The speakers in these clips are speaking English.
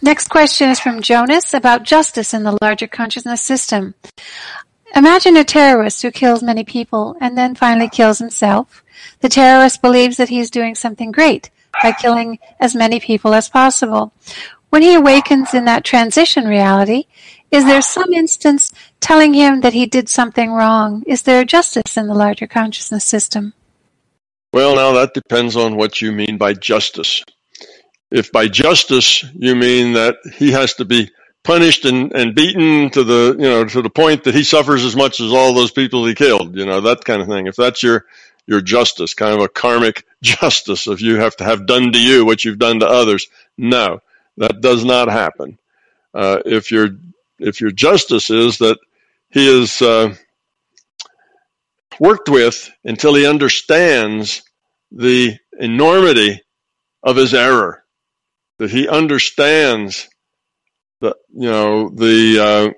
Next question is from Jonas about justice in the larger consciousness system. Imagine a terrorist who kills many people and then finally kills himself. The terrorist believes that he is doing something great by killing as many people as possible. When he awakens in that transition reality, is there some instance telling him that he did something wrong? Is there justice in the larger consciousness system? Well, now that depends on what you mean by justice. If by justice you mean that he has to be punished and, and beaten to the you know to the point that he suffers as much as all those people he killed, you know that kind of thing. If that's your your justice, kind of a karmic justice, if you have to have done to you what you've done to others, no, that does not happen. Uh, if your if your justice is that he is uh, worked with until he understands the enormity of his error, that he understands the you know the uh,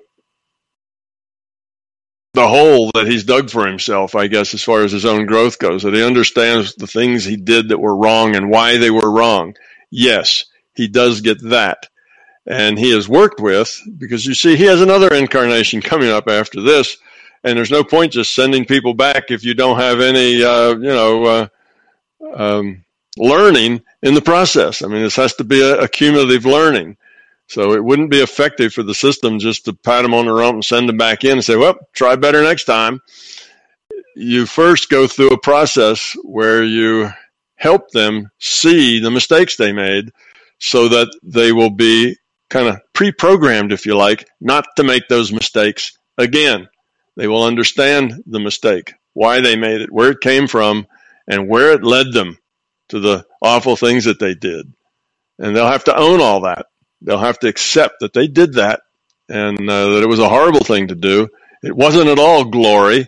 the hole that he's dug for himself, I guess, as far as his own growth goes, that he understands the things he did that were wrong and why they were wrong. Yes, he does get that and he has worked with because you see he has another incarnation coming up after this and there's no point just sending people back if you don't have any uh, you know uh, um, learning in the process. I mean this has to be a, a, cumulative learning. So it wouldn't be effective for the system just to pat them on the rump and send them back in and say well try better next time. You first go through a process where you help them see the mistakes they made so that they will be kind of pre-programmed, if you like, not to make those mistakes again. They will understand the mistake, why they made it, where it came from, and where it led them to the awful things that they did. And they'll have to own all that. They'll have to accept that they did that and uh, that it was a horrible thing to do. It wasn't at all glory.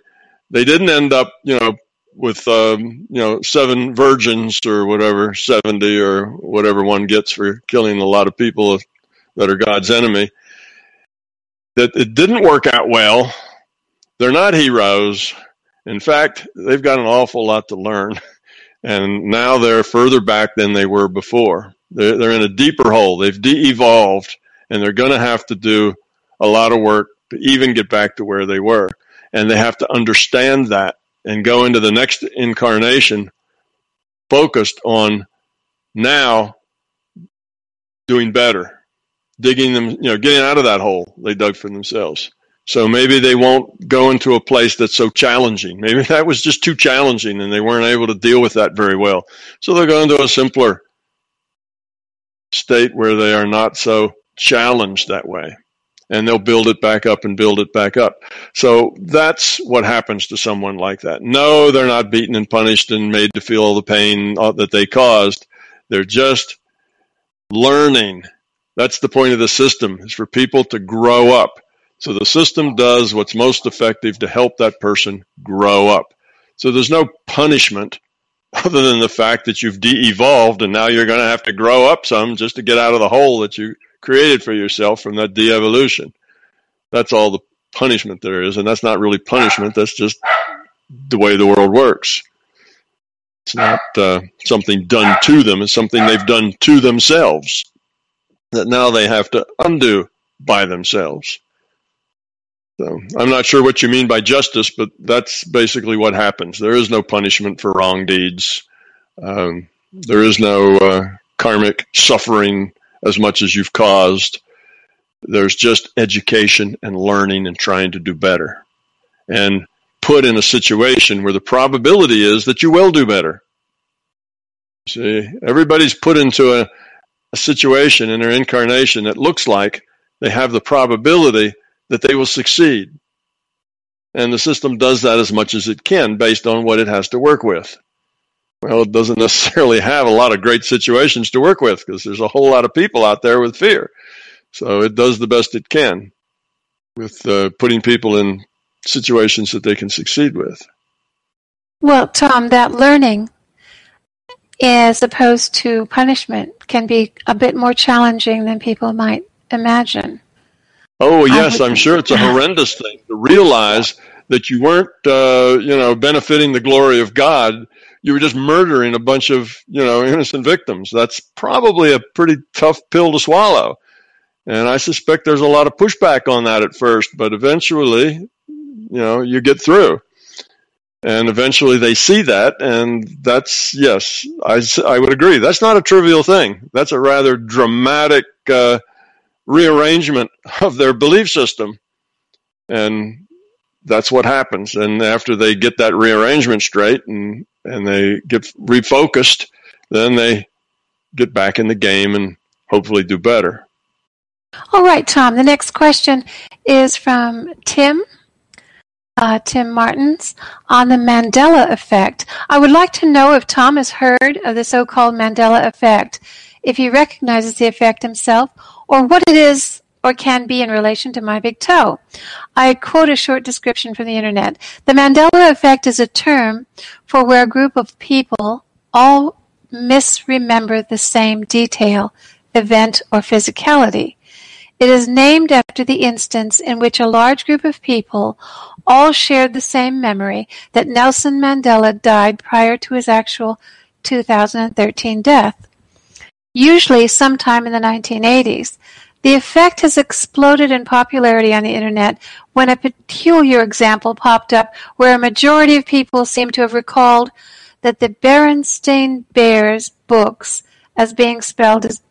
They didn't end up, you know, with um, you know seven virgins or whatever, seventy or whatever one gets for killing a lot of people that are God's enemy, that it didn't work out well. They're not heroes. In fact, they've got an awful lot to learn. And now they're further back than they were before. They're, they're in a deeper hole. They've de evolved and they're going to have to do a lot of work to even get back to where they were. And they have to understand that and go into the next incarnation focused on now doing better digging them, you know, getting out of that hole they dug for themselves. So maybe they won't go into a place that's so challenging. Maybe that was just too challenging and they weren't able to deal with that very well. So they'll go into a simpler state where they are not so challenged that way. And they'll build it back up and build it back up. So that's what happens to someone like that. No, they're not beaten and punished and made to feel all the pain uh, that they caused. They're just learning that's the point of the system, is for people to grow up. So the system does what's most effective to help that person grow up. So there's no punishment other than the fact that you've de-evolved and now you're going to have to grow up some just to get out of the hole that you created for yourself from that de-evolution. That's all the punishment there is, and that's not really punishment. That's just the way the world works. It's not uh, something done to them. It's something they've done to themselves that now they have to undo by themselves. So I'm not sure what you mean by justice, but that's basically what happens. There is no punishment for wrong deeds. Um, there is no uh, karmic suffering as much as you've caused. There's just education and learning and trying to do better. And put in a situation where the probability is that you will do better. See, everybody's put into a, a situation in their incarnation that looks like they have the probability that they will succeed. And the system does that as much as it can based on what it has to work with. Well, it doesn't necessarily have a lot of great situations to work with because there's a whole lot of people out there with fear. So it does the best it can with uh, putting people in situations that they can succeed with. Well, Tom, that learning as opposed to punishment can be a bit more challenging than people might imagine. Oh yes, I'm sure it's a horrendous thing to realize that you weren't, uh, you know, benefiting the glory of God. You were just murdering a bunch of, you know, innocent victims. That's probably a pretty tough pill to swallow. And I suspect there's a lot of pushback on that at first, but eventually, you know, you get through. And eventually they see that, and that's, yes, I, I would agree. That's not a trivial thing. That's a rather dramatic uh, rearrangement of their belief system. And that's what happens. And after they get that rearrangement straight and, and they get refocused, then they get back in the game and hopefully do better. All right, Tom. The next question is from Tim. Uh, Tim Martins on the Mandela effect. I would like to know if Tom has heard of the so-called Mandela effect, if he recognizes the effect himself, or what it is or can be in relation to my big toe. I quote a short description from the internet. The Mandela effect is a term for where a group of people all misremember the same detail, event, or physicality. It is named after the instance in which a large group of people all shared the same memory that Nelson Mandela died prior to his actual 2013 death. Usually sometime in the 1980s, the effect has exploded in popularity on the internet when a peculiar example popped up where a majority of people seem to have recalled that the Berenstain Bears books as being spelled as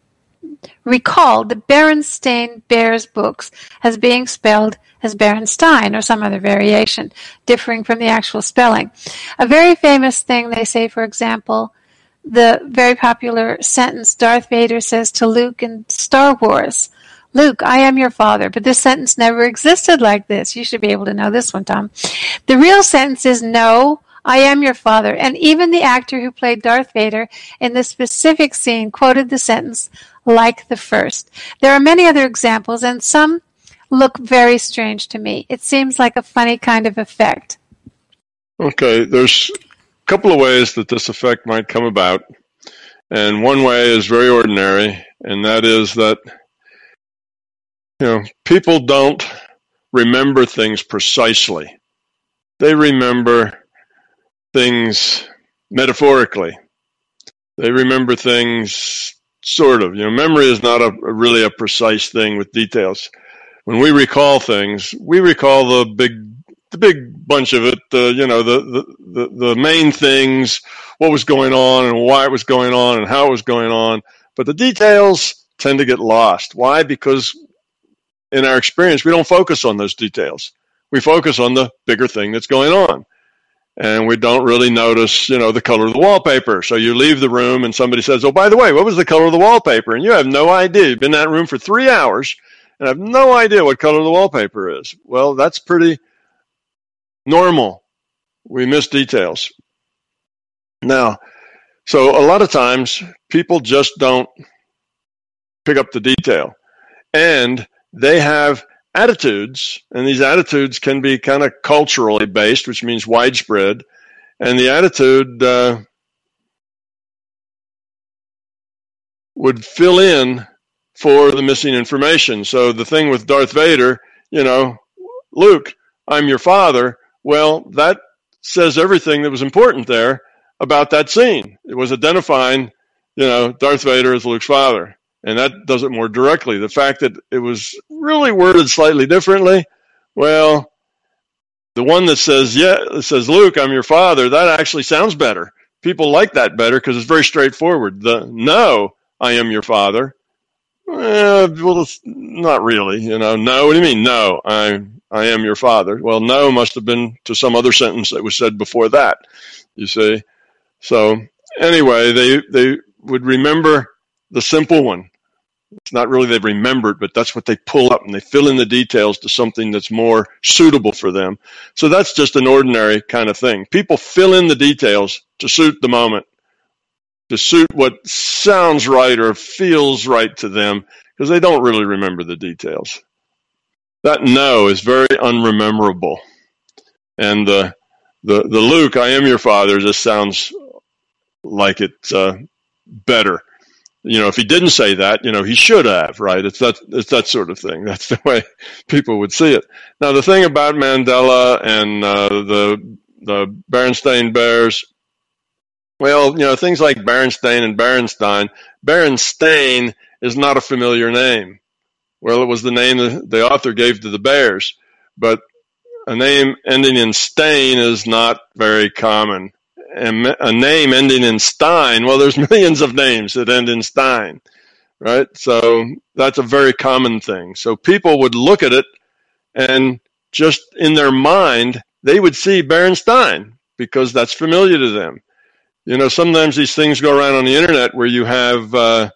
recalled the Berenstain Bears books as being spelled as Berenstein or some other variation, differing from the actual spelling. A very famous thing they say, for example, the very popular sentence Darth Vader says to Luke in Star Wars. Luke, I am your father, but this sentence never existed like this. You should be able to know this one, Tom. The real sentence is no, I am your father. And even the actor who played Darth Vader in this specific scene quoted the sentence like the first. There are many other examples, and some look very strange to me. It seems like a funny kind of effect. Okay, there's couple of ways that this effect might come about. And one way is very ordinary, and that is that you know, people don't remember things precisely. They remember things metaphorically. They remember things sort of. You know, memory is not a, really a precise thing with details. When we recall things, we recall the big the big bunch of it, the you know the, the the the main things, what was going on and why it was going on and how it was going on. But the details tend to get lost. Why? Because in our experience, we don't focus on those details. We focus on the bigger thing that's going on and we don't really notice, you know, the color of the wallpaper. So you leave the room and somebody says, "Oh, by the way, what was the color of the wallpaper?" And you have no idea. You've been in that room for three hours and have no idea what color the wallpaper is. Well, that's pretty normal. We miss details. Now, so a lot of times people just don't pick up the detail, and they have attitudes, and these attitudes can be kind of culturally based, which means widespread. And the attitude uh, would fill in for the missing information. So the thing with Darth Vader, you know, Luke, I'm your father. Well, that says everything that was important there about that scene. It was identifying, you know, Darth Vader as Luke's father and that does it more directly. The fact that it was really worded slightly differently, well, the one that says, yeah, it says, Luke, I'm your father, that actually sounds better. People like that better because it's very straightforward. The no, I am your father. Eh, well, not really, you know. No, what do you mean? No, I, I am your father. Well, no must have been to some other sentence that was said before that. You see. So anyway, they they would remember the simple one. It's not really they remember it, but that's what they pull up and they fill in the details to something that's more suitable for them. So that's just an ordinary kind of thing. People fill in the details to suit the moment, to suit what sounds right or feels right to them, because they don't really remember the details. That no is very unrememberable. And the, the, the Luke, I am your father, just sounds like it's uh, better you know, if he didn't say that, you know, he should have, right? It's that, it's that sort of thing. That's the way people would see it. Now, the thing about Mandela and uh, the the Berenstain Bears, well, you know, things like Bernstein and Berenstein. Berenstain is not a familiar name. Well, it was the name the author gave to the bears, but a name ending in Stain is not very common. And a name ending in Stein, well, there's millions of names that end in Stein, right? So that's a very common thing. So people would look at it and just in their mind, they would see Berenstein because that's familiar to them. You know, sometimes these things go around on the internet where you have, uh,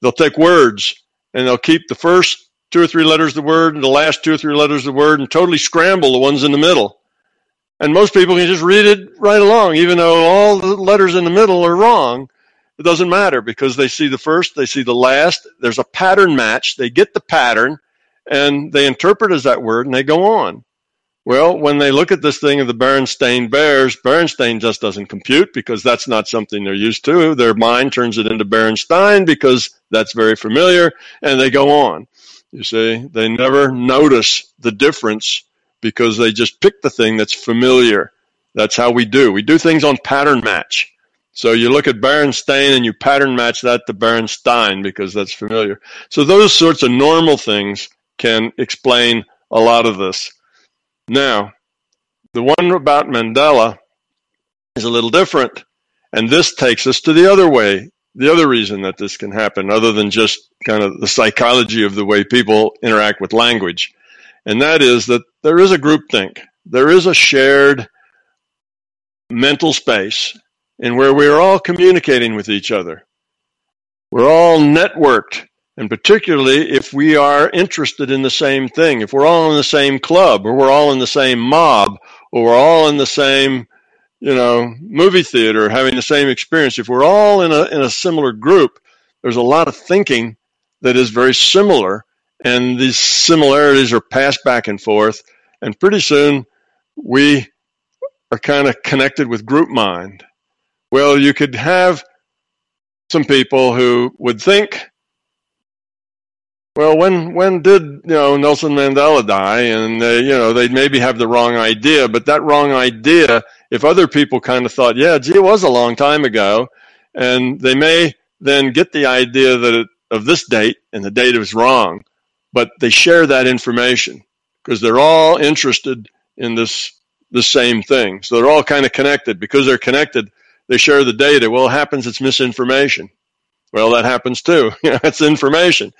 they'll take words and they'll keep the first two or three letters of the word and the last two or three letters of the word and totally scramble the ones in the middle. And most people can just read it right along, even though all the letters in the middle are wrong. It doesn't matter because they see the first, they see the last. There's a pattern match. They get the pattern and they interpret as that word and they go on. Well, when they look at this thing of the Berenstain Bears, Berenstain just doesn't compute because that's not something they're used to. Their mind turns it into Berenstein because that's very familiar, and they go on. You see, they never notice the difference because they just pick the thing that's familiar. That's how we do. We do things on pattern match. So you look at Berenstain and you pattern match that to Berenstein because that's familiar. So those sorts of normal things can explain a lot of this. Now, the one about Mandela is a little different. And this takes us to the other way, the other reason that this can happen, other than just kind of the psychology of the way people interact with language. And that is that there is a groupthink. There is a shared mental space in where we are all communicating with each other. We're all networked and particularly if we are interested in the same thing, if we're all in the same club or we're all in the same mob or we're all in the same, you know, movie theater having the same experience, if we're all in a, in a similar group, there's a lot of thinking that is very similar and these similarities are passed back and forth. And pretty soon we are kind of connected with group mind. Well, you could have some people who would think well, when when did you know Nelson Mandela die? And uh, you know they maybe have the wrong idea, but that wrong idea, if other people kind of thought, yeah, gee, it was a long time ago, and they may then get the idea that it, of this date and the date is wrong, but they share that information because they're all interested in this the same thing. So they're all kind of connected because they're connected. They share the data. Well, it happens. It's misinformation. Well, that happens too. You know, it's information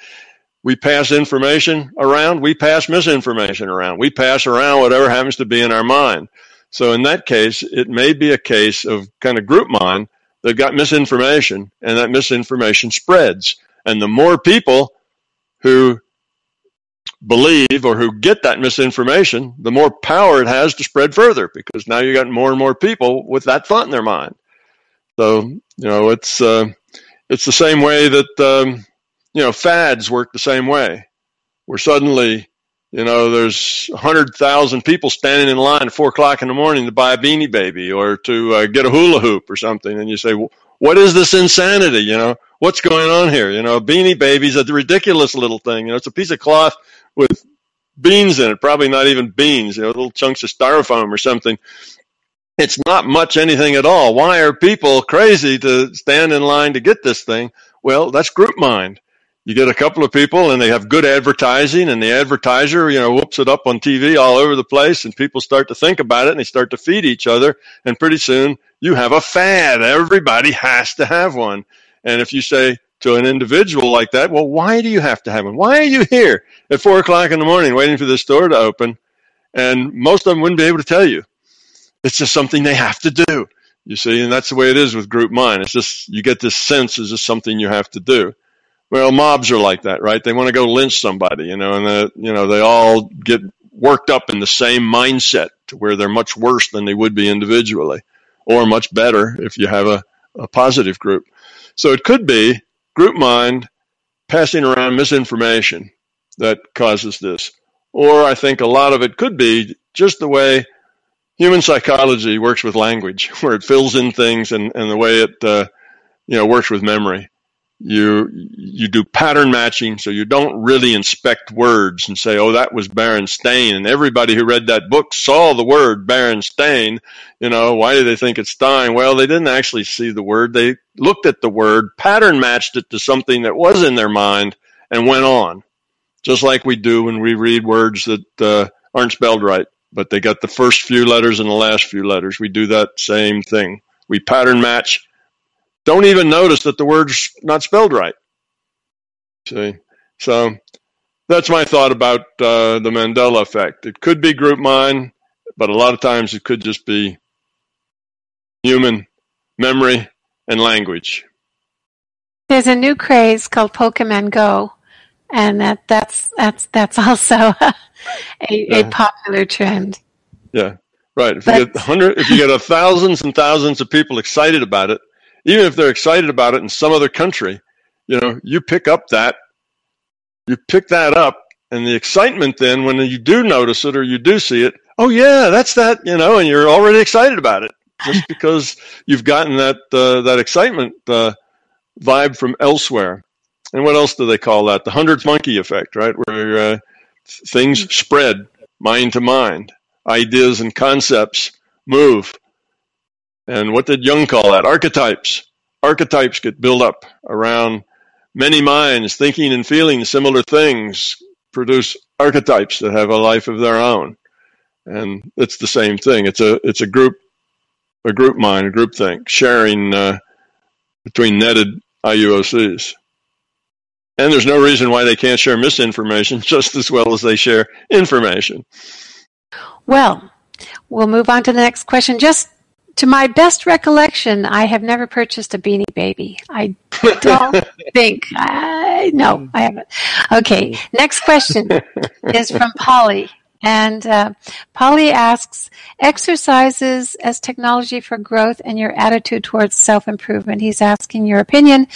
we pass information around, we pass misinformation around. We pass around whatever happens to be in our mind. So in that case, it may be a case of kind of group mind that got misinformation and that misinformation spreads. And the more people who believe or who get that misinformation, the more power it has to spread further because now you got more and more people with that thought in their mind. So, you know, it's, uh, it's the same way that, um, you know, fads work the same way. Where suddenly, you know, there's 100,000 people standing in line at four o'clock in the morning to buy a beanie baby or to uh, get a hula hoop or something. And you say, what is this insanity? You know, what's going on here? You know, a beanie baby's a ridiculous little thing. You know, it's a piece of cloth with beans in it, probably not even beans, you know, little chunks of styrofoam or something. It's not much anything at all. Why are people crazy to stand in line to get this thing? Well, that's group mind you get a couple of people and they have good advertising and the advertiser, you know, whoops it up on TV all over the place and people start to think about it and they start to feed each other. And pretty soon you have a fad. Everybody has to have one. And if you say to an individual like that, well, why do you have to have one? Why are you here at four o'clock in the morning waiting for the store to open? And most of them wouldn't be able to tell you. It's just something they have to do. You see, and that's the way it is with group mind. It's just, you get this sense it's just something you have to do. Well, mobs are like that, right? They want to go lynch somebody, you know, and you know they all get worked up in the same mindset to where they're much worse than they would be individually, or much better if you have a, a positive group. So it could be group mind passing around misinformation that causes this, or I think a lot of it could be just the way human psychology works with language, where it fills in things and, and the way it uh, you know works with memory you you do pattern matching so you don't really inspect words and say oh that was Baron Berenstain and everybody who read that book saw the word Baron Berenstain you know why do they think it's Stein well they didn't actually see the word they looked at the word pattern matched it to something that was in their mind and went on just like we do when we read words that uh, aren't spelled right, but they got the first few letters and the last few letters. We do that same thing. We pattern match. Don't even notice that the word's not spelled right. See? So that's my thought about uh, the Mandela effect. It could be group mind, but a lot of times it could just be human memory and language. There's a new craze called Pokemon Go, and that that's that's that's also a, yeah. a popular trend. Yeah, right. If but, you get hundred, if you get a thousands and thousands of people excited about it, even if they're excited about it in some other country, you know, you pick up that, you pick that up, and the excitement then when you do notice it or you do see it, oh yeah, that's that, you know, and you're already excited about it just because you've gotten that uh, that excitement uh, vibe from elsewhere. And what else do they call that? The hundredth monkey effect, right? Where uh, things spread mind to mind, ideas and concepts move. And what did Jung call that? Archetypes. Archetypes get built up around many minds thinking and feeling similar things, produce archetypes that have a life of their own. And it's the same thing. It's a it's a group a group mind, a group think, sharing uh, between netted IUOCs. And there's no reason why they can't share misinformation just as well as they share information. Well, we'll move on to the next question. Just to my best recollection, I have never purchased a beanie baby. I don't think. I, no, I haven't. Okay, next question is from Polly. And uh, Polly asks, exercises as technology for growth and your attitude towards self improvement. He's asking your opinion.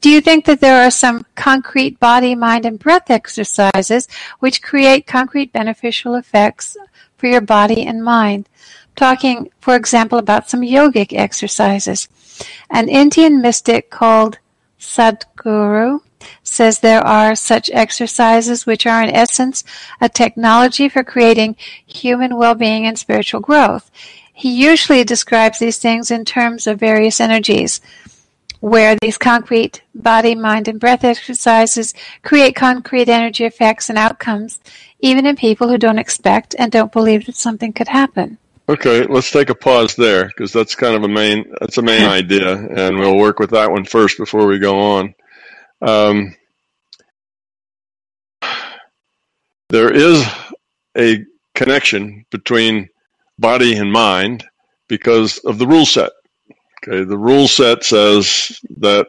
Do you think that there are some concrete body, mind, and breath exercises which create concrete beneficial effects for your body and mind? Talking, for example, about some yogic exercises. An Indian mystic called Sadhguru says there are such exercises which are in essence a technology for creating human well-being and spiritual growth. He usually describes these things in terms of various energies, where these concrete body, mind, and breath exercises create concrete energy effects and outcomes, even in people who don't expect and don't believe that something could happen. Okay, let's take a pause there because that's kind of a main that's a main idea, and we'll work with that one first before we go on. Um, there is a connection between body and mind because of the rule set. Okay, the rule set says that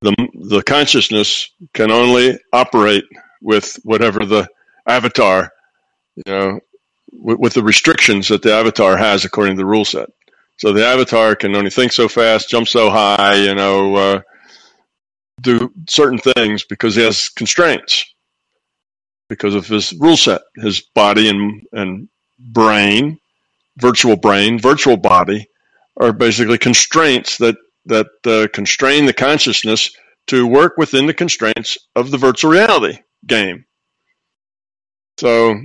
the the consciousness can only operate with whatever the avatar, you know, with, the restrictions that the avatar has according to the rule set. So the avatar can only think so fast, jump so high, you know, uh, do certain things because he has constraints because of his rule set, his body and, and brain, virtual brain, virtual body are basically constraints that, that uh, constrain the consciousness to work within the constraints of the virtual reality game. So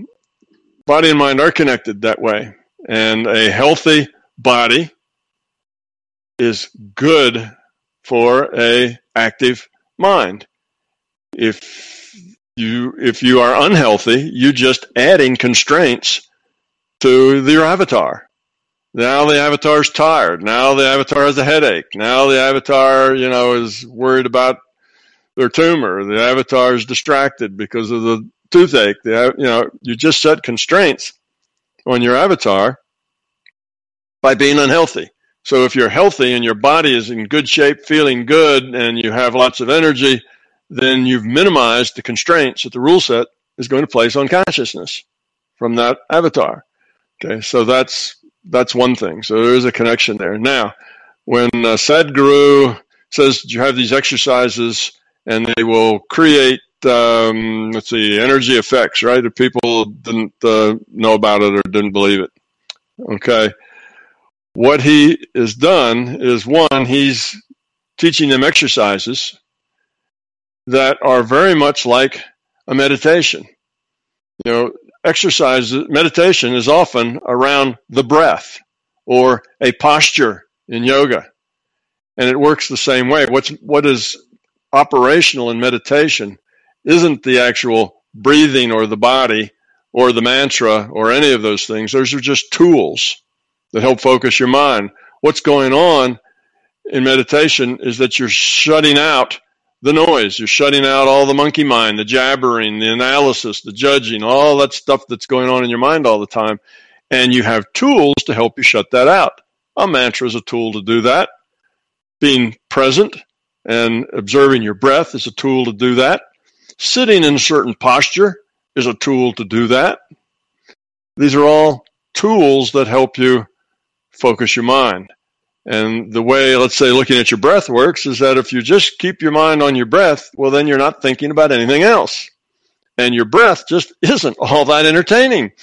body and mind are connected that way. And a healthy body is good for a active mind. If you if you are unhealthy, you're just adding constraints to your avatar. Now the avatar's tired. Now the avatar has a headache. Now the avatar, you know, is worried about their tumor. The avatar is distracted because of the toothache. The, you know, you just set constraints on your avatar by being unhealthy. So if you're healthy and your body is in good shape, feeling good, and you have lots of energy, then you've minimized the constraints that the rule set is going to place on consciousness from that avatar. Okay, so that's that's one thing. So there is a connection there. Now, when uh, Sadhguru says you have these exercises and they will create, um, let's see, energy effects, right? If people didn't uh, know about it or didn't believe it. Okay what he has done is one, he's teaching them exercises that are very much like a meditation. You know, exercise, meditation is often around the breath or a posture in yoga. And it works the same way. What's, what is operational in meditation isn't the actual breathing or the body or the mantra or any of those things. Those are just tools that help focus your mind. What's going on in meditation is that you're shutting out the noise. You're shutting out all the monkey mind, the jabbering, the analysis, the judging, all that stuff that's going on in your mind all the time. And you have tools to help you shut that out. A mantra is a tool to do that. Being present and observing your breath is a tool to do that. Sitting in a certain posture is a tool to do that. These are all tools that help you focus your mind. And the way, let's say, looking at your breath works is that if you just keep your mind on your breath, well, then you're not thinking about anything else. And your breath just isn't all that entertaining.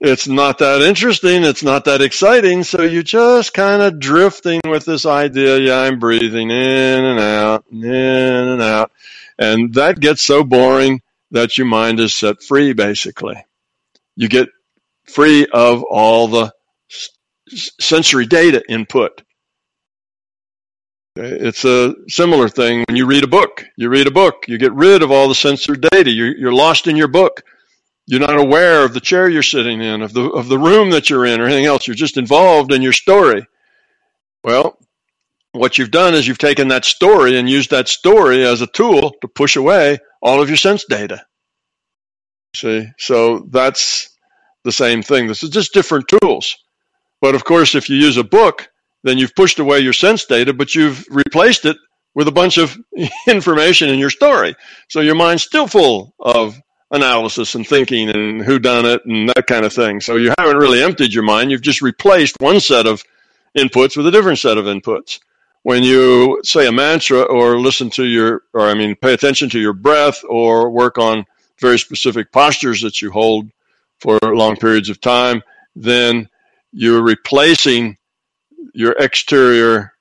It's not that interesting. It's not that exciting. So you're just kind of drifting with this idea. Yeah, I'm breathing in and out, in and out. And that gets so boring that your mind is set free, basically. You get free of all the sensory data input. It's a similar thing when you read a book. You read a book, you get rid of all the sensory data. You're, you're lost in your book. You're not aware of the chair you're sitting in, of the of the room that you're in, or anything else. You're just involved in your story. Well, what you've done is you've taken that story and used that story as a tool to push away all of your sense data. See, so that's the same thing. This is just different tools. But of course, if you use a book, then you've pushed away your sense data, but you've replaced it with a bunch of information in your story. So your mind's still full of analysis and thinking and who done it and that kind of thing. So you haven't really emptied your mind. You've just replaced one set of inputs with a different set of inputs. When you say a mantra or listen to your, or I mean, pay attention to your breath or work on very specific postures that you hold for long periods of time, then you're replacing your exterior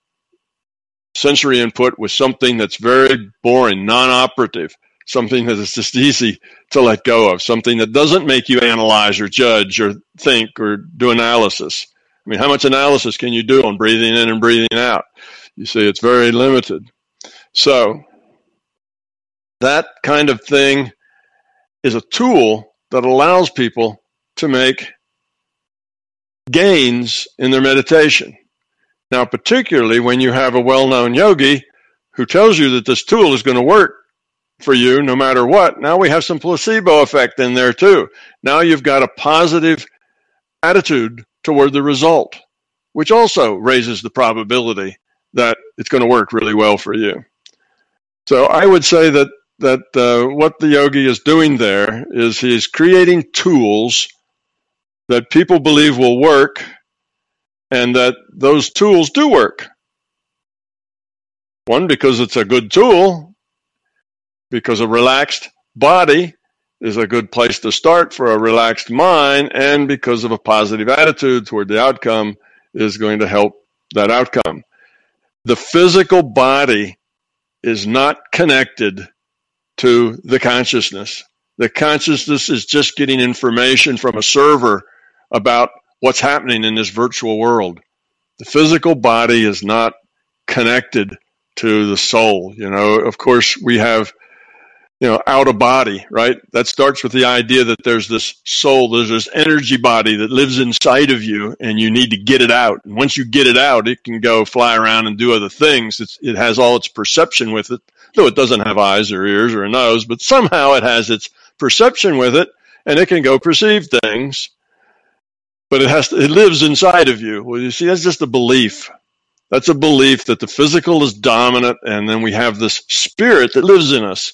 sensory input with something that's very boring, non-operative, something that is just easy to let go of, something that doesn't make you analyze or judge or think or do analysis. I mean, how much analysis can you do on breathing in and breathing out? You see, it's very limited. So, that kind of thing is a tool that allows people to make gains in their meditation. Now, particularly when you have a well known yogi who tells you that this tool is going to work for you no matter what, now we have some placebo effect in there too. Now you've got a positive attitude toward the result, which also raises the probability that it's going to work really well for you. So I would say that that uh, what the yogi is doing there is he's creating tools that people believe will work and that those tools do work. One, because it's a good tool, because a relaxed body is a good place to start for a relaxed mind, and because of a positive attitude toward the outcome is going to help that outcome. The physical body is not connected to the consciousness. The consciousness is just getting information from a server about what's happening in this virtual world. The physical body is not connected to the soul. You know, of course, we have, you know, out of body, right? That starts with the idea that there's this soul, there's this energy body that lives inside of you, and you need to get it out. And once you get it out, it can go fly around and do other things. It's, it has all its perception with it, though it doesn't have eyes or ears or a nose, but somehow it has its perception with it, and it can go perceive things but it has to, it lives inside of you. Well, you see, that's just a belief. That's a belief that the physical is dominant, and then we have this spirit that lives in us.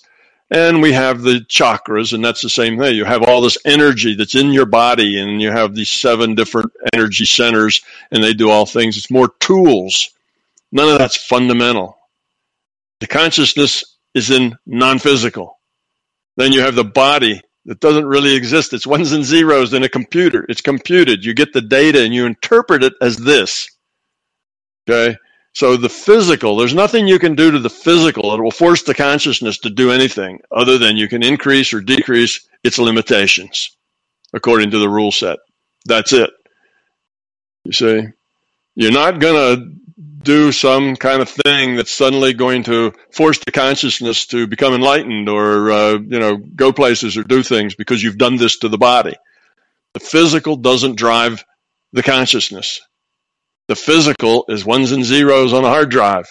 And we have the chakras, and that's the same thing. You have all this energy that's in your body, and you have these seven different energy centers, and they do all things. It's more tools. None of that's fundamental. The consciousness is in non physical. Then you have the body that doesn't really exist. It's ones and zeros in a computer. It's computed. You get the data and you interpret it as this. Okay? So the physical, there's nothing you can do to the physical that will force the consciousness to do anything other than you can increase or decrease its limitations according to the rule set. That's it. You see? You're not going to do some kind of thing that's suddenly going to force the consciousness to become enlightened or uh, you know go places or do things because you've done this to the body the physical doesn't drive the consciousness the physical is ones and zeros on a hard drive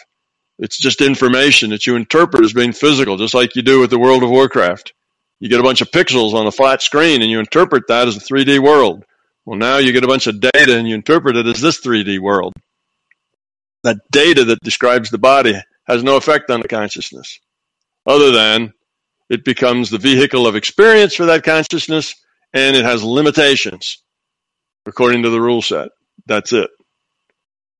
it's just information that you interpret as being physical just like you do with the world of warcraft you get a bunch of pixels on a flat screen and you interpret that as a 3d world well now you get a bunch of data and you interpret it as this 3d world that data that describes the body has no effect on the consciousness, other than it becomes the vehicle of experience for that consciousness and it has limitations according to the rule set. That's it.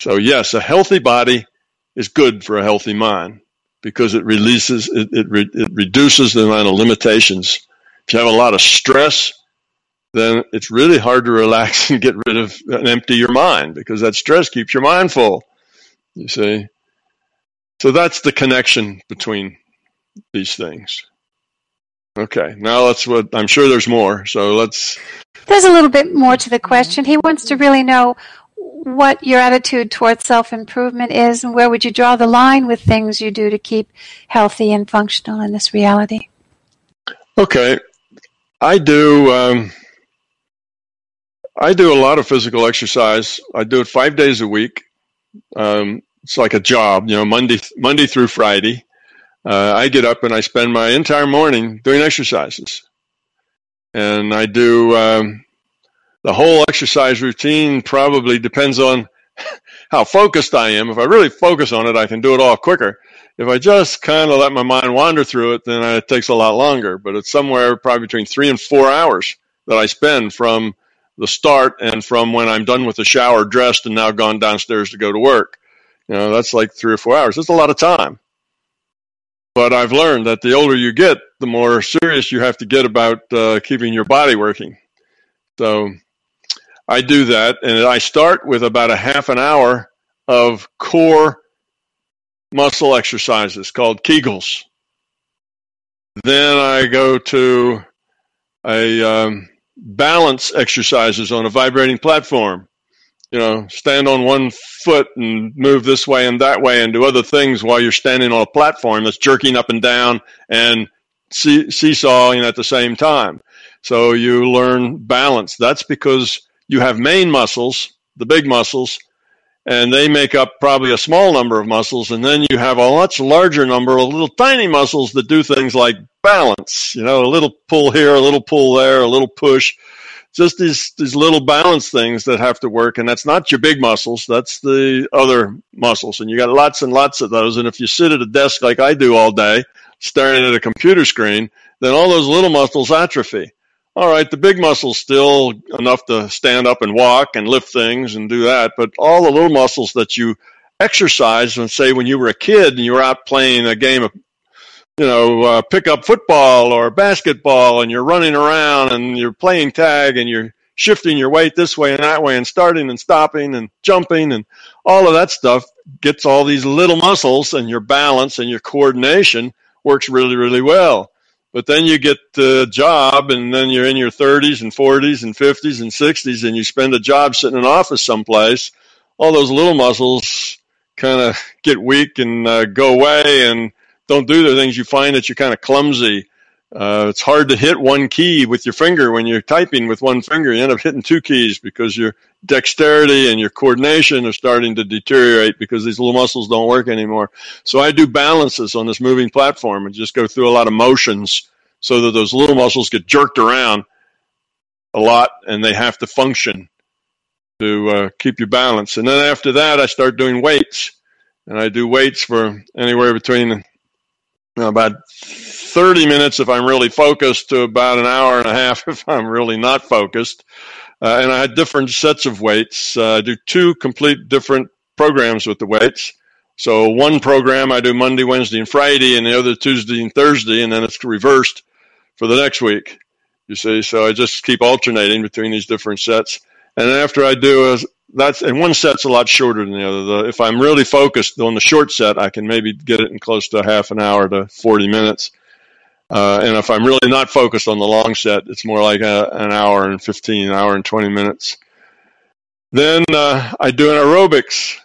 So, yes, a healthy body is good for a healthy mind because it releases, it, it, re, it reduces the amount of limitations. If you have a lot of stress, then it's really hard to relax and get rid of and empty your mind because that stress keeps your mind full. You see? So that's the connection between these things. Okay, now let's what I'm sure there's more. So let's. There's a little bit more to the question. He wants to really know what your attitude towards self improvement is and where would you draw the line with things you do to keep healthy and functional in this reality. Okay, I do. Um, I do a lot of physical exercise. I do it five days a week. Um, it's like a job, you know, Monday Monday through Friday. Uh, I get up and I spend my entire morning doing exercises, and I do um, the whole exercise routine. Probably depends on how focused I am. If I really focus on it, I can do it all quicker. If I just kind of let my mind wander through it, then it takes a lot longer. But it's somewhere probably between three and four hours that I spend from the start and from when I'm done with the shower, dressed, and now gone downstairs to go to work. You know, that's like three or four hours. That's a lot of time. But I've learned that the older you get, the more serious you have to get about uh, keeping your body working. So I do that, and I start with about a half an hour of core muscle exercises called Kegels. Then I go to a um, balance exercises on a vibrating platform you know, stand on one foot and move this way and that way and do other things while you're standing on a platform that's jerking up and down and see- seesawing at the same time. So you learn balance. That's because you have main muscles, the big muscles, and they make up probably a small number of muscles. And then you have a much larger number of little tiny muscles that do things like balance, you know, a little pull here, a little pull there, a little push just these these little balance things that have to work and that's not your big muscles that's the other muscles and you got lots and lots of those and if you sit at a desk like i do all day staring at a computer screen then all those little muscles atrophy all right the big muscles still enough to stand up and walk and lift things and do that but all the little muscles that you exercise and say when you were a kid and you were out playing a game of you know, uh, pick up football or basketball and you're running around and you're playing tag and you're shifting your weight this way and that way and starting and stopping and jumping and all of that stuff gets all these little muscles and your balance and your coordination works really, really well. But then you get the job and then you're in your 30s and 40s and 50s and 60s and you spend a job sitting in an office someplace. All those little muscles kind of get weak and uh, go away and don't do the things, you find that you're kind of clumsy. Uh, it's hard to hit one key with your finger when you're typing with one finger. You end up hitting two keys because your dexterity and your coordination are starting to deteriorate because these little muscles don't work anymore. So I do balances on this moving platform and just go through a lot of motions so that those little muscles get jerked around a lot and they have to function to uh, keep you balanced. And then after that, I start doing weights. And I do weights for anywhere between about 30 minutes if I'm really focused to about an hour and a half if I'm really not focused. Uh, and I had different sets of weights. Uh, I do two complete different programs with the weights. So one program I do Monday, Wednesday, and Friday, and the other Tuesday and Thursday, and then it's reversed for the next week. You see, so I just keep alternating between these different sets. And after I do a, that's and one set's a lot shorter than the other. The, if I'm really focused on the short set, I can maybe get it in close to half an hour to 40 minutes. Uh, and if I'm really not focused on the long set, it's more like a, an hour and 15, an hour and 20 minutes. Then uh, I do an aerobics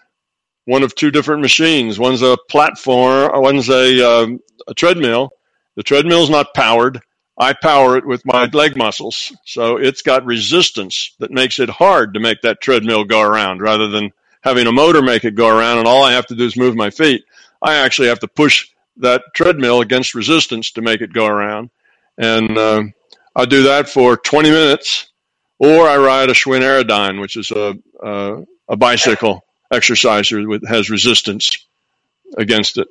one of two different machines. One's a platform, one's a, um, a treadmill. The treadmill's not powered. I power it with my leg muscles. So it's got resistance that makes it hard to make that treadmill go around rather than having a motor make it go around and all I have to do is move my feet. I actually have to push that treadmill against resistance to make it go around. And uh, I do that for 20 minutes or I ride a Schwinn Airdyne, which is a, a, a bicycle exerciser that has resistance against it.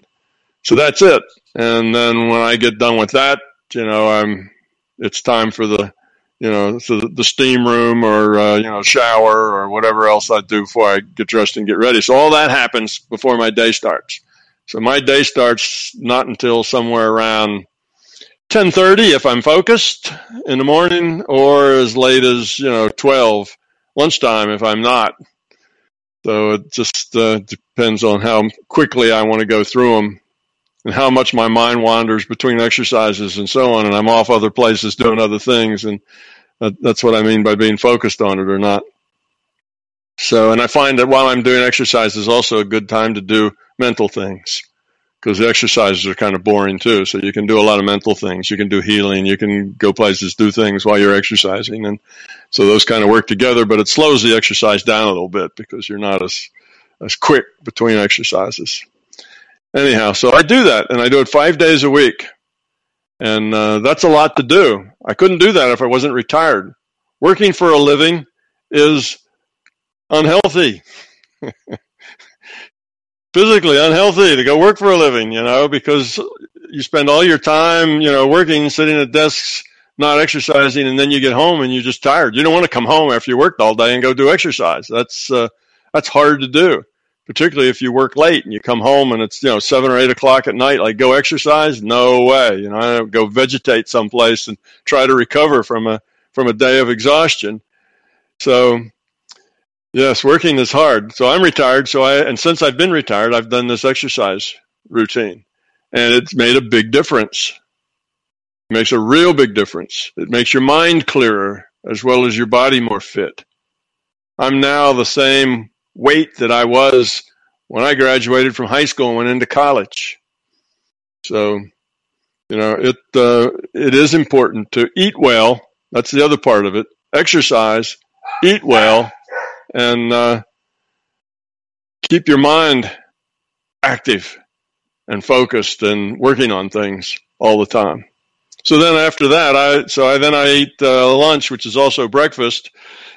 So that's it. And then when I get done with that, you know, I'm, it's time for the, you know, the steam room or, uh, you know, shower or whatever else I do before I get dressed and get ready. So all that happens before my day starts. So my day starts not until somewhere around 10:30 if I'm focused in the morning or as late as, you know, 12 lunchtime if I'm not. So it just uh, depends on how quickly I want to go through them and how much my mind wanders between exercises and so on, and I'm off other places doing other things, and that's what I mean by being focused on it or not. So, and I find that while I'm doing exercise is also a good time to do mental things because the exercises are kind of boring too. So you can do a lot of mental things. You can do healing. You can go places, do things while you're exercising. And so those kind of work together, but it slows the exercise down a little bit because you're not as, as quick between exercises. Anyhow, so I do that and I do it five days a week. And uh, that's a lot to do. I couldn't do that if I wasn't retired. Working for a living is unhealthy. physically unhealthy to go work for a living, you know, because you spend all your time, you know, working, sitting at desks, not exercising, and then you get home and you're just tired. You don't want to come home after you worked all day and go do exercise. That's uh, that's hard to do, particularly if you work late and you come home and it's you know seven or eight o'clock at night. Like go exercise? No way. You know, go vegetate someplace and try to recover from a from a day of exhaustion. So Yes, working is hard. So I'm retired. So I, and since I've been retired, I've done this exercise routine and it's made a big difference. It makes a real big difference. It makes your mind clearer as well as your body more fit. I'm now the same weight that I was when I graduated from high school and went into college. So, you know, it, uh, it is important to eat well. That's the other part of it. Exercise, eat well, and uh, keep your mind active and focused and working on things all the time. So then after that, I so I then I eat uh, lunch, which is also breakfast.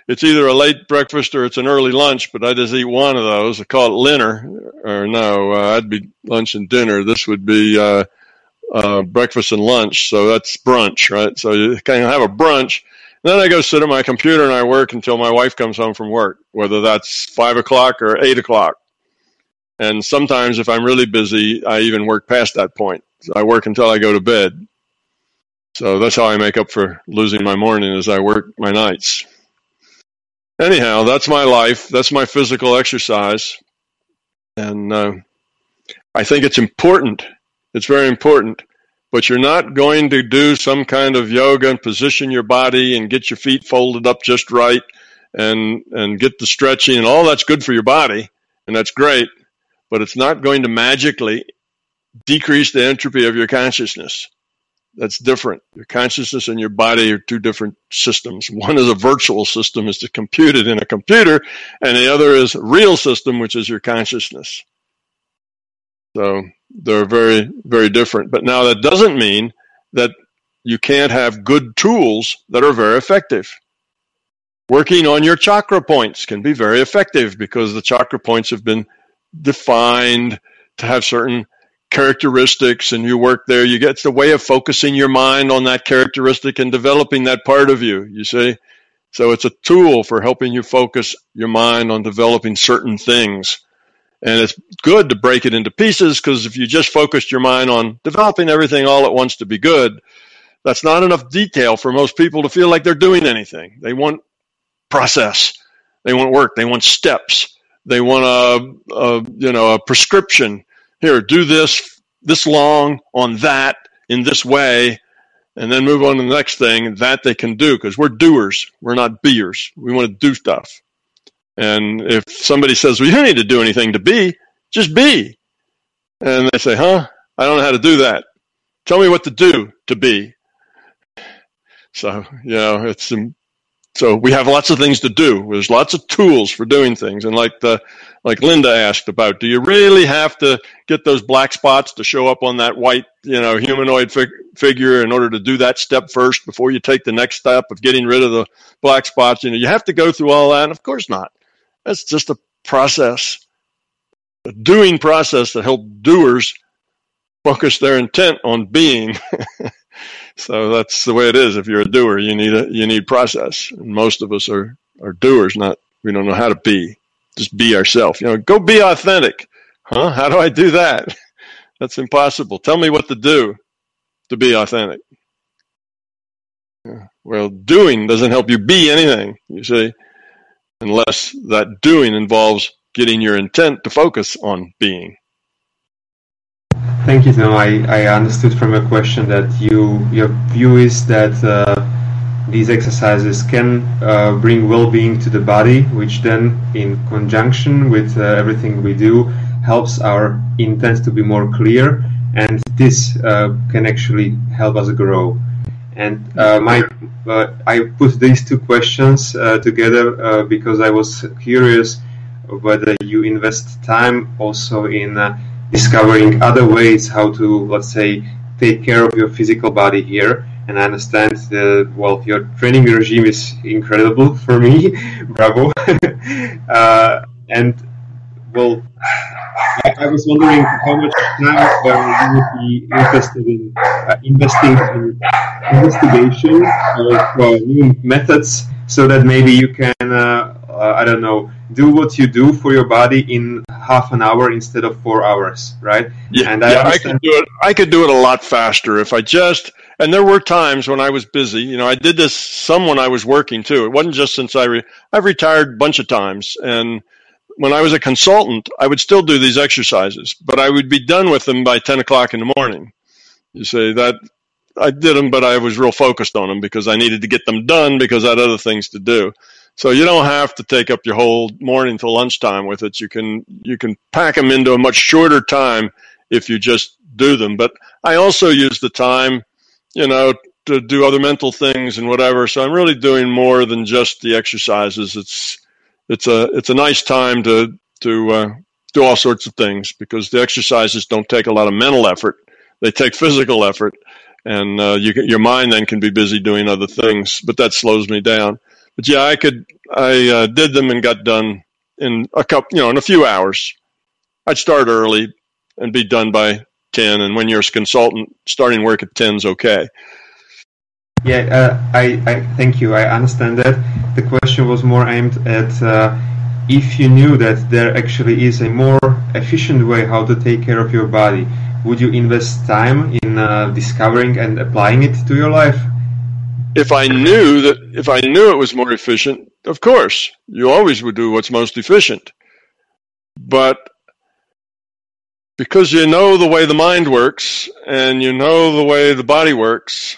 It's either a late breakfast or it's an early lunch, but I just eat one of those. I call it dinner, or no, uh, I'd be lunch and dinner. This would be uh, uh, breakfast and lunch, so that's brunch, right? So you of have a brunch, then I go sit at my computer and I work until my wife comes home from work, whether that's five o'clock or eight o'clock. And sometimes if I'm really busy, I even work past that point. So I work until I go to bed. So that's how I make up for losing my morning as I work my nights. Anyhow, that's my life. That's my physical exercise. And uh, I think it's important. It's very important but you're not going to do some kind of yoga and position your body and get your feet folded up just right and and get the stretching and all that's good for your body and that's great but it's not going to magically decrease the entropy of your consciousness. That's different. Your consciousness and your body are two different systems. One is a virtual system is to compute it in a computer and the other is a real system which is your consciousness so they're very, very different. But now that doesn't mean that you can't have good tools that are very effective. Working on your chakra points can be very effective because the chakra points have been defined to have certain characteristics and you work there. You get the way of focusing your mind on that characteristic and developing that part of you, you see? So it's a tool for helping you focus your mind on developing certain things. And it's good to break it into pieces because if you just focused your mind on developing everything all at once to be good, that's not enough detail for most people to feel like they're doing anything. They want process. They want work. They want steps. They want a, a you know a prescription. Here, do this this long on that in this way, and then move on to the next thing. That they can do because we're doers. We're not beers. We want to do stuff. And if somebody says, well, you don't need to do anything to be, Just be. And they say, huh? I don't know how to do that. Tell me what to do to be. So, you know, it's, um, so we have lots of things to do. There's lots of tools for doing things. And like the, like Linda asked about, do you really have to get those black spots to show up on that white, you know, humanoid fig- figure in order to do that step first before you take the next step of getting rid of the black spots? You know, you have to go through all that. And of course not. That's just a process, a doing process that help doers focus their intent on being. so that's the way it is. If you're a doer, you need a you need process. And most of us are are doers, not we don't know how to be. Just be ourselves. You know, go be authentic. Huh? How do I do that? That's impossible. Tell me what to do to be authentic. Well, doing doesn't help you be anything, you see, unless that doing involves getting your intent to focus on being. Thank you, Tom. I, I understood from your question that you your view is that uh, these exercises can uh, bring well-being to the body, which then, in conjunction with uh, everything we do, helps our intent to be more clear, and this uh, can actually help us grow. And uh, my, uh, I put these two questions together because I was curious whether you invest time also in discovering other ways how to, let's say, take care of your physical body here. And I understand that, well, your training regime is incredible for me. Bravo. uh, and, well, I, I, was wondering how much time uh, you would be interested in uh, investing in investigation of uh, new methods so that maybe you can, uh, uh, I don't know, do what you do for your body in half an hour instead of four hours, right? Yeah, and I, yeah, I could do it. I could do it a lot faster if I just. And there were times when I was busy. You know, I did this some when I was working too. It wasn't just since I re, I've retired a bunch of times, and when I was a consultant, I would still do these exercises, but I would be done with them by ten o'clock in the morning. You say that I did them, but I was real focused on them because I needed to get them done because I had other things to do. So you don't have to take up your whole morning to lunchtime with it. You can you can pack them into a much shorter time if you just do them. But I also use the time, you know, to do other mental things and whatever. So I'm really doing more than just the exercises. It's it's a it's a nice time to to uh, do all sorts of things because the exercises don't take a lot of mental effort. They take physical effort, and uh, you can, your mind then can be busy doing other things. But that slows me down but yeah, I could. I uh, did them and got done in a couple, you know, in a few hours. I'd start early and be done by ten. And when you're a consultant, starting work at ten is okay. Yeah, uh, I, I thank you. I understand that. The question was more aimed at uh, if you knew that there actually is a more efficient way how to take care of your body. Would you invest time in uh, discovering and applying it to your life? if I knew that if I knew it was more efficient, of course, you always would do what's most efficient. But because you know the way the mind works and you know the way the body works,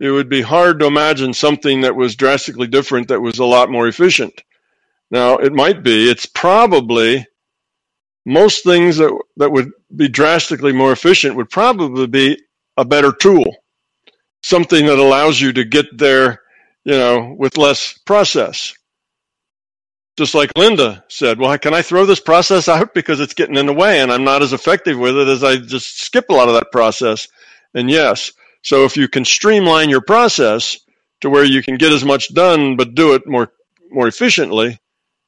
it would be hard to imagine something that was drastically different that was a lot more efficient. Now, it might be, it's probably most things that, that would be drastically more efficient would probably be a better tool something that allows you to get there, you know, with less process. Just like Linda said, well, can I throw this process out because it's getting in the way and I'm not as effective with it as I just skip a lot of that process? And yes, so if you can streamline your process to where you can get as much done but do it more more efficiently,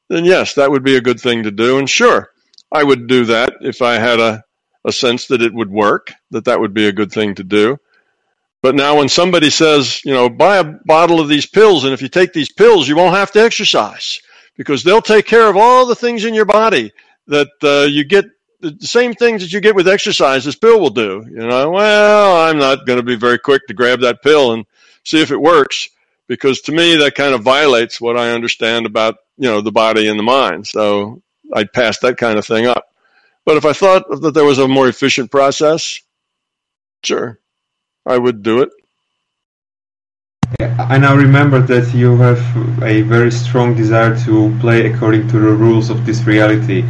then yes, that would be a good thing to do. And sure, I would do that if I had a, a sense that it would work, that that would be a good thing to do. But now when somebody says, you know, buy a bottle of these pills, and if you take these pills, you won't have to exercise because they'll take care of all the things in your body that uh, you get the same things that you get with exercise this pill will do. You know, well, I'm not going to be very quick to grab that pill and see if it works because to me that kind of violates what I understand about, you know, the body and the mind. So I'd pass that kind of thing up. But if I thought that there was a more efficient process, sure. I would do it. I now remember that you have a very strong desire to play according to the rules of this reality.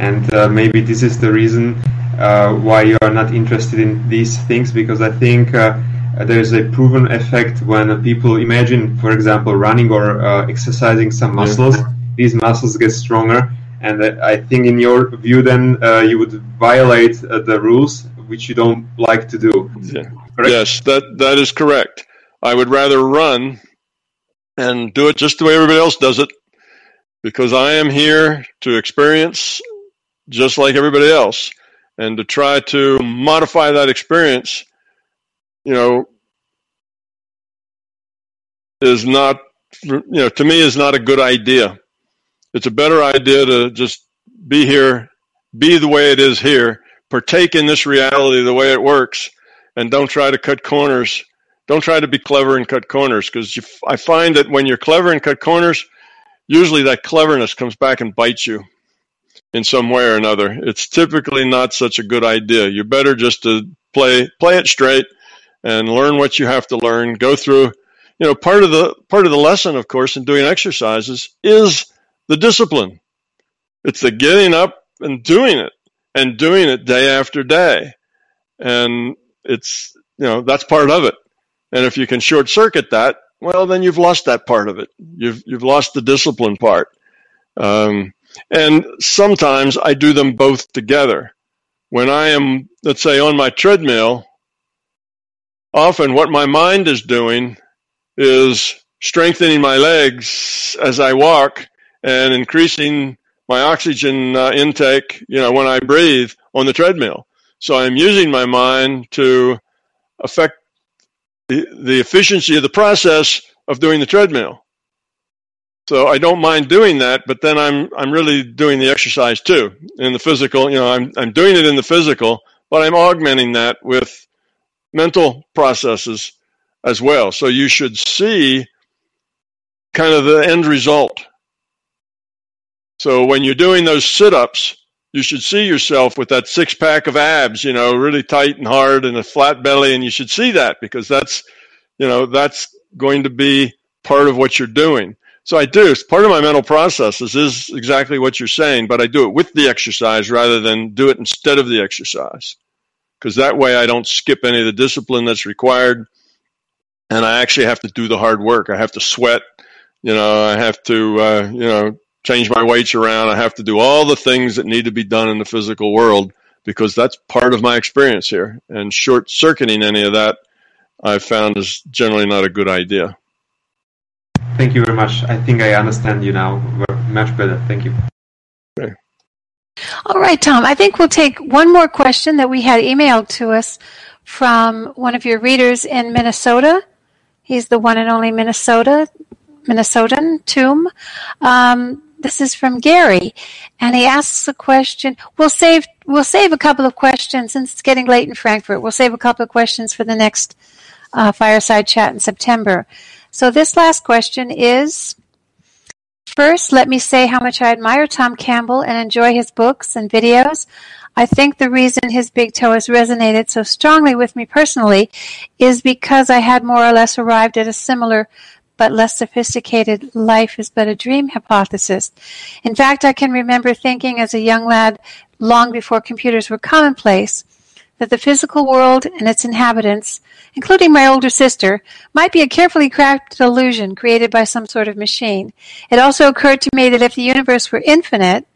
And uh, maybe this is the reason uh, why you are not interested in these things because I think uh, there is a proven effect when people imagine, for example, running or uh, exercising some muscles. Yeah. These muscles get stronger, and I think, in your view, then uh, you would violate uh, the rules, which you don't like to do. Yeah. Yes, that that is correct. I would rather run and do it just the way everybody else does it, because I am here to experience just like everybody else, and to try to modify that experience. You know, is not you know to me is not a good idea it's a better idea to just be here, be the way it is here, partake in this reality the way it works, and don't try to cut corners. Don't try to be clever and cut corners because I find that when you're clever and cut corners, usually that cleverness comes back and bites you in some way or another. It's typically not such a good idea. You're better just to play play it straight and learn what you have to learn. Go through, you know, part of the part of the lesson, of course, in doing exercises is the discipline. It's the getting up and doing it and doing it day after day. And it's, you know, that's part of it. And if you can short circuit that, well, then you've lost that part of it. You've, you've lost the discipline part. Um, and sometimes I do them both together. When I am, let's say, on my treadmill, often what my mind is doing is strengthening my legs as I walk and increasing my oxygen uh, intake, you know, when I breathe on the treadmill. So I'm using my mind to affect the, the efficiency of the process of doing the treadmill. So I don't mind doing that, but then I'm I'm really doing the exercise too in the physical. You know, I'm I'm doing it in the physical, but I'm augmenting that with mental processes as well. So you should see kind of the end result so when you're doing those sit ups, you should see yourself with that six pack of abs, you know, really tight and hard and a flat belly. And you should see that because that's, you know, that's going to be part of what you're doing. So I do. Part of my mental processes is exactly what you're saying, but I do it with the exercise rather than do it instead of the exercise. Because that way I don't skip any of the discipline that's required. And I actually have to do the hard work. I have to sweat. You know, I have to, uh, you know, change my weights around. I have to do all the things that need to be done in the physical world because that's part of my experience here. And short circuiting any of that, I've found is generally not a good idea. Thank you very much. I think I understand you now much better. Thank you. Okay. All right, Tom. I think we'll take one more question that we had emailed to us from one of your readers in Minnesota. He's the one and only Minnesota Minnesotan Tomb. Um, this is from Gary, and he asks a question. We'll save we'll save a couple of questions since it's getting late in Frankfurt. We'll save a couple of questions for the next uh, fireside chat in September. So this last question is. First, let me say how much I admire Tom Campbell and enjoy his books and videos. I think the reason his big toe has resonated so strongly with me personally is because I had more or less arrived at a similar but less sophisticated life is but a dream hypothesis. In fact, I can remember thinking as a young lad, long before computers were commonplace, that the physical world and its inhabitants, including my older sister, might be a carefully crafted illusion created by some sort of machine. It also occurred to me that if the universe were infinite,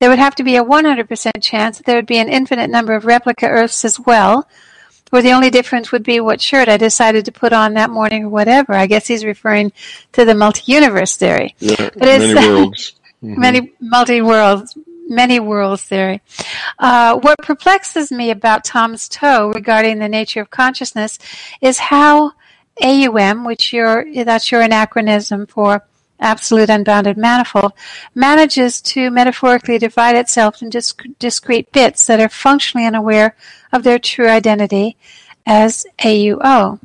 there would have to be a 100% chance that there would be an infinite number of replica Earths as well, where the only difference would be what shirt I decided to put on that morning or whatever. I guess he's referring to the multi-universe theory. Yeah, but many worlds. Mm-hmm. Many multi-worlds, many worlds theory. Uh, what perplexes me about Tom's toe regarding the nature of consciousness is how AUM, which you're, that's your anachronism for absolute unbounded manifold, manages to metaphorically divide itself into discrete bits that are functionally unaware of their true identity as AUO,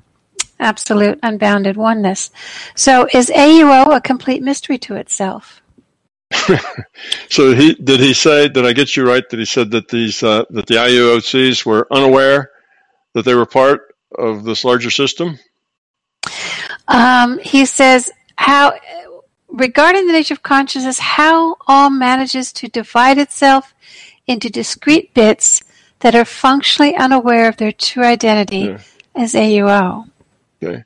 absolute unbounded oneness. So is AUO a complete mystery to itself? So he did he say did I get you right that he said that these uh, that the IUOCs were unaware that they were part of this larger system? Um, he says how regarding the nature of consciousness, how all manages to divide itself into discrete bits that are functionally unaware of their true identity yeah. as AUO. Okay.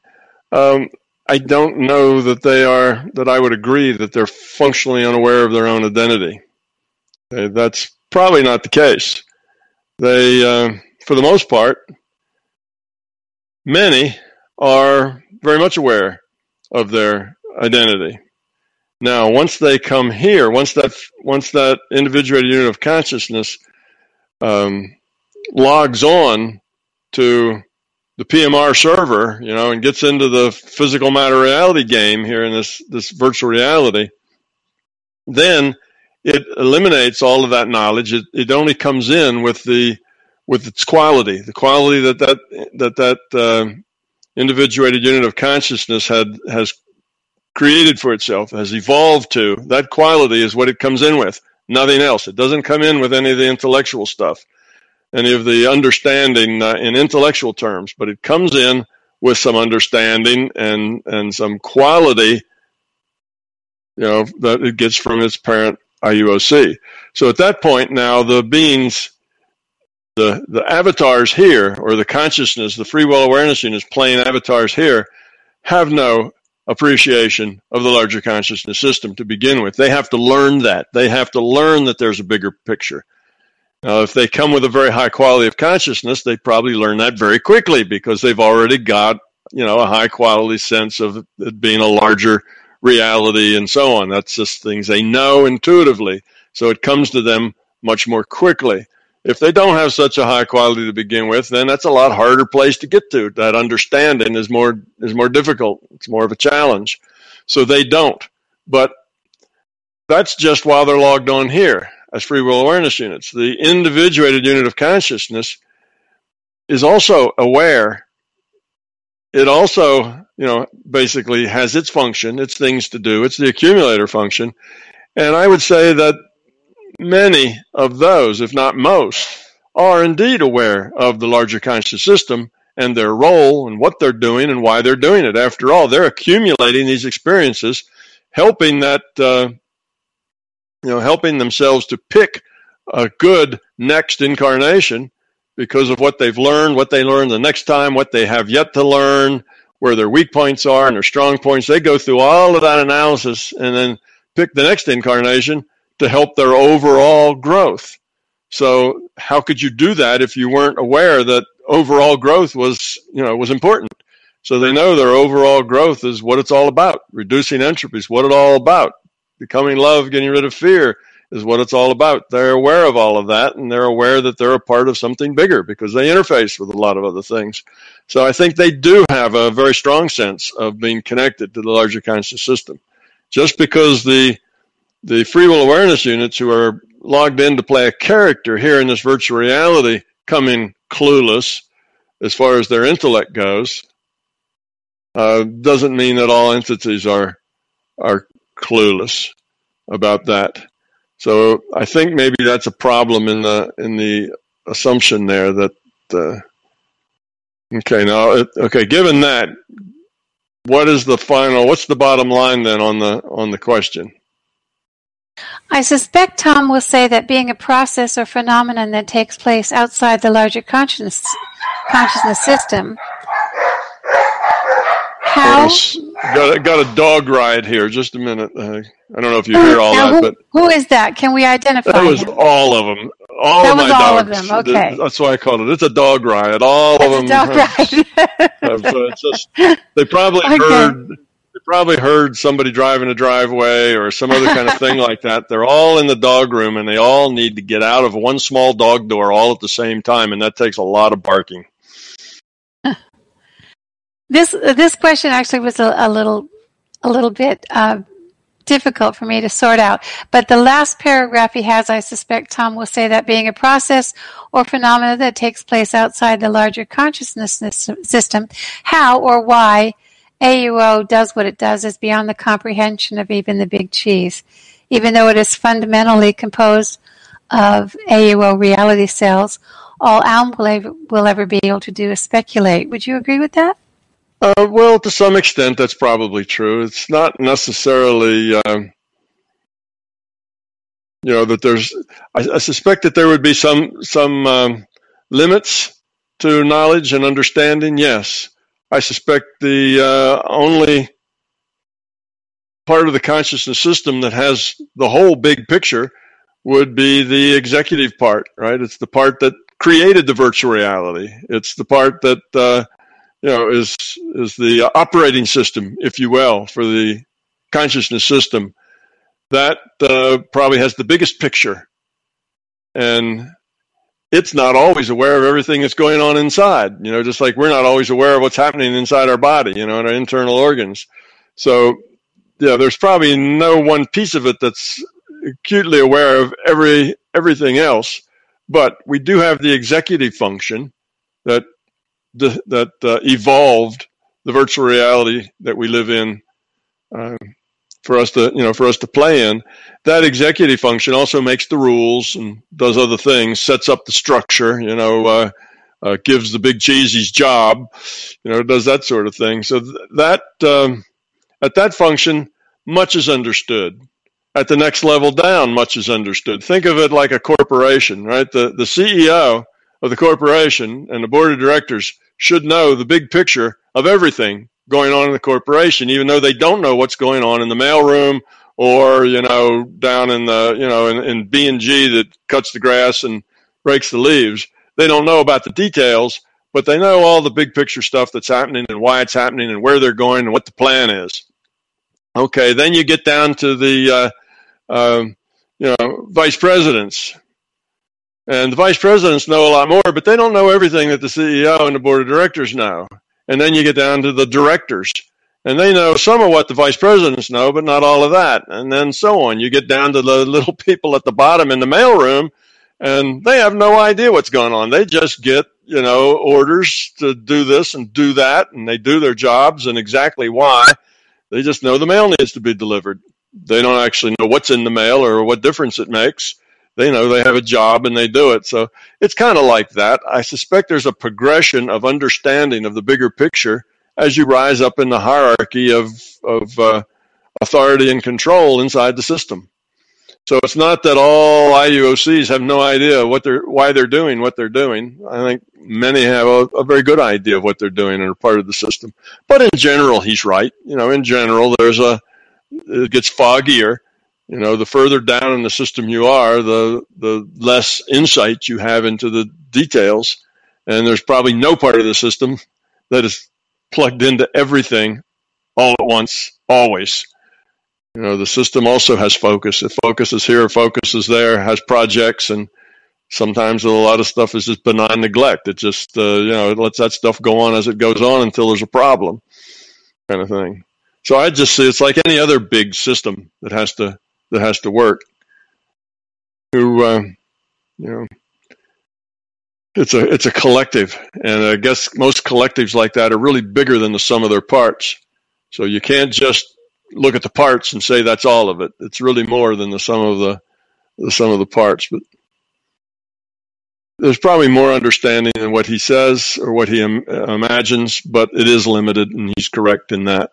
Um, I don't know that they are, that I would agree that they're functionally unaware of their own identity. Okay, that's probably not the case. They, uh, for the most part, many are very much aware of their identity. Now, once they come here, once that once that individuated unit of consciousness um, logs on to the PMR server, you know, and gets into the physical matter reality game here in this this virtual reality, then it eliminates all of that knowledge. It, it only comes in with the with its quality, the quality that that that that uh, individuated unit of consciousness had has created for itself, has evolved to. That quality is what it comes in with, nothing else. It doesn't come in with any of the intellectual stuff, any of the understanding uh, in intellectual terms, but it comes in with some understanding and and some quality, you know, that it gets from its parent IUOC. So at that point, now the beings the the avatars here, or the consciousness, the free will awareness units playing avatars here, have no appreciation of the larger consciousness system to begin with. They have to learn that. They have to learn that there's a bigger picture. Now, if they come with a very high quality of consciousness, they probably learn that very quickly because they've already got, you know, a high quality sense of it being a larger reality and so on. That's just things they know intuitively. So it comes to them much more quickly. If they don't have such a high quality to begin with, then that's a lot harder place to get to. That understanding is more is more difficult. It's more of a challenge. So they don't. But that's just while they're logged on here as free will awareness units. The individuated unit of consciousness is also aware. It also, you know, basically has its function, its things to do. It's the accumulator function. And I would say that many of those, if not most, are indeed aware of the larger conscious system and their role and what they're doing and why they're doing it. After all, they're accumulating these experiences, helping that, uh, you know, helping themselves to pick a good next incarnation because of what they've learned, what they learn the next time, what they have yet to learn, where their weak points are and their strong points. They go through all of that analysis and then pick the next incarnation to help their overall growth. So how could you do that if you weren't aware that overall growth was, you know, was important? So they know their overall growth is what it's all about. Reducing entropy is what it's all about. Becoming love, getting rid of fear is what it's all about. They're aware of all of that and they're aware that they're a part of something bigger because they interface with a lot of other things. So I think they do have a very strong sense of being connected to the larger conscious system. Just because the the free will awareness units who are logged in to play a character here in this virtual reality come in clueless as far as their intellect goes. Uh, doesn't mean that all entities are are clueless about that. So I think maybe that's a problem in the in the assumption there that. Uh, okay, now okay. Given that, what is the final? What's the bottom line then on the on the question? I suspect Tom will say that being a process or phenomenon that takes place outside the larger consciousness, consciousness system. How? Got a, got a dog ride here. Just a minute. Uh, I don't know if you hear all now, that, who, but who is that? Can we identify? That was him? all of them. All that of was my all dogs. of them. Okay, that's why I called it. It's a dog ride. All That's of them. dog ride. have, uh, just, they probably Okay. heard they probably heard somebody driving a driveway or some other kind of thing like that. They're all in the dog room and they all need to get out of one small dog door all at the same time, and that takes a lot of barking. This this question actually was a, a little a little bit uh, difficult for me to sort out. But the last paragraph he has, I suspect Tom will say that being a process or phenomena that takes place outside the larger consciousness system, how or why AUO does what it does is beyond the comprehension of even the big cheese, even though it is fundamentally composed of AUO reality cells. All AUM will ever, will ever be able to do is speculate. Would you agree with that? Uh, well, to some extent, that's probably true. It's not necessarily, um, you know, that there's. I, I, suspect that there would be some some um, limits to knowledge and understanding. Yes, I suspect the uh, only part of the consciousness system that has the whole big picture would be the executive part, right? It's the part that created the virtual reality. It's the part that uh, you know is is the operating system, if you will, for the consciousness system. That uh, probably has the biggest picture, and it's not always aware of everything that's going on inside. You know, just like we're not always aware of what's happening inside our body. You know, in our internal organs. So, yeah, there's probably no one piece of it that's acutely aware of every everything else but we do have the executive function that that uh, evolved the virtual reality that we live in uh, for us to you know for us to play in. That executive function also makes the rules and does other things, sets up the structure. You know. Uh, uh gives the big cheesy's job, you know, does that sort of thing. So th- that um, at that function, much is understood at the next level down, much is understood. Think of it like a corporation, right? The, the CEO of the corporation and the board of directors should know the big picture of everything going on in the corporation, even though they don't know what's going on in the mailroom or, you know, down in the, you know, in, in B and G that cuts the grass and breaks the leaves. They don't know about the details, but they know all the big picture stuff that's happening and why it's happening and where they're going and what the plan is. Okay, then you get down to the uh, um, you know, vice presidents. And the vice presidents know a lot more, but they don't know everything that the CEO and the board of directors know. And then you get down to the directors, and they know some of what the vice presidents know, but not all of that. And then so on. You get down to the little people at the bottom in the mailroom, and they have no idea what's going on. They just get, you know, orders to do this and do that, and they do their jobs and exactly why. They just know the mail needs to be delivered they don't actually know what's in the mail or what difference it makes. They know they have a job and they do it. So it's kind of like that. I suspect there's a progression of understanding of the bigger picture as you rise up in the hierarchy of, of uh, authority and control inside the system. So it's not that all IUOCs have no idea what they're why they're doing what they're doing. I think many have a, a, very good idea of what they're doing and are part of the system. But in general, he's right. You know, in general, there's a it gets foggier. You know, the further down in the system you are, the the less insight you have into the details. And there's probably no part of the system that is plugged into everything all at once, always. You know, the system also has focus. It focuses here, focuses there, has projects, and sometimes a lot of stuff is just benign neglect. It just, uh, you know, it lets that stuff go on as it goes on until there's a problem, kind of thing. So I just see it's like any other big system that has to that has to work. Who uh, you know, it's a it's a collective, and I guess most collectives like that are really bigger than the sum of their parts. So you can't just look at the parts and say that's all of it. It's really more than the sum of the the sum of the parts. But there's probably more understanding than what he says or what he Im- imagines, but it is limited, and he's correct in that.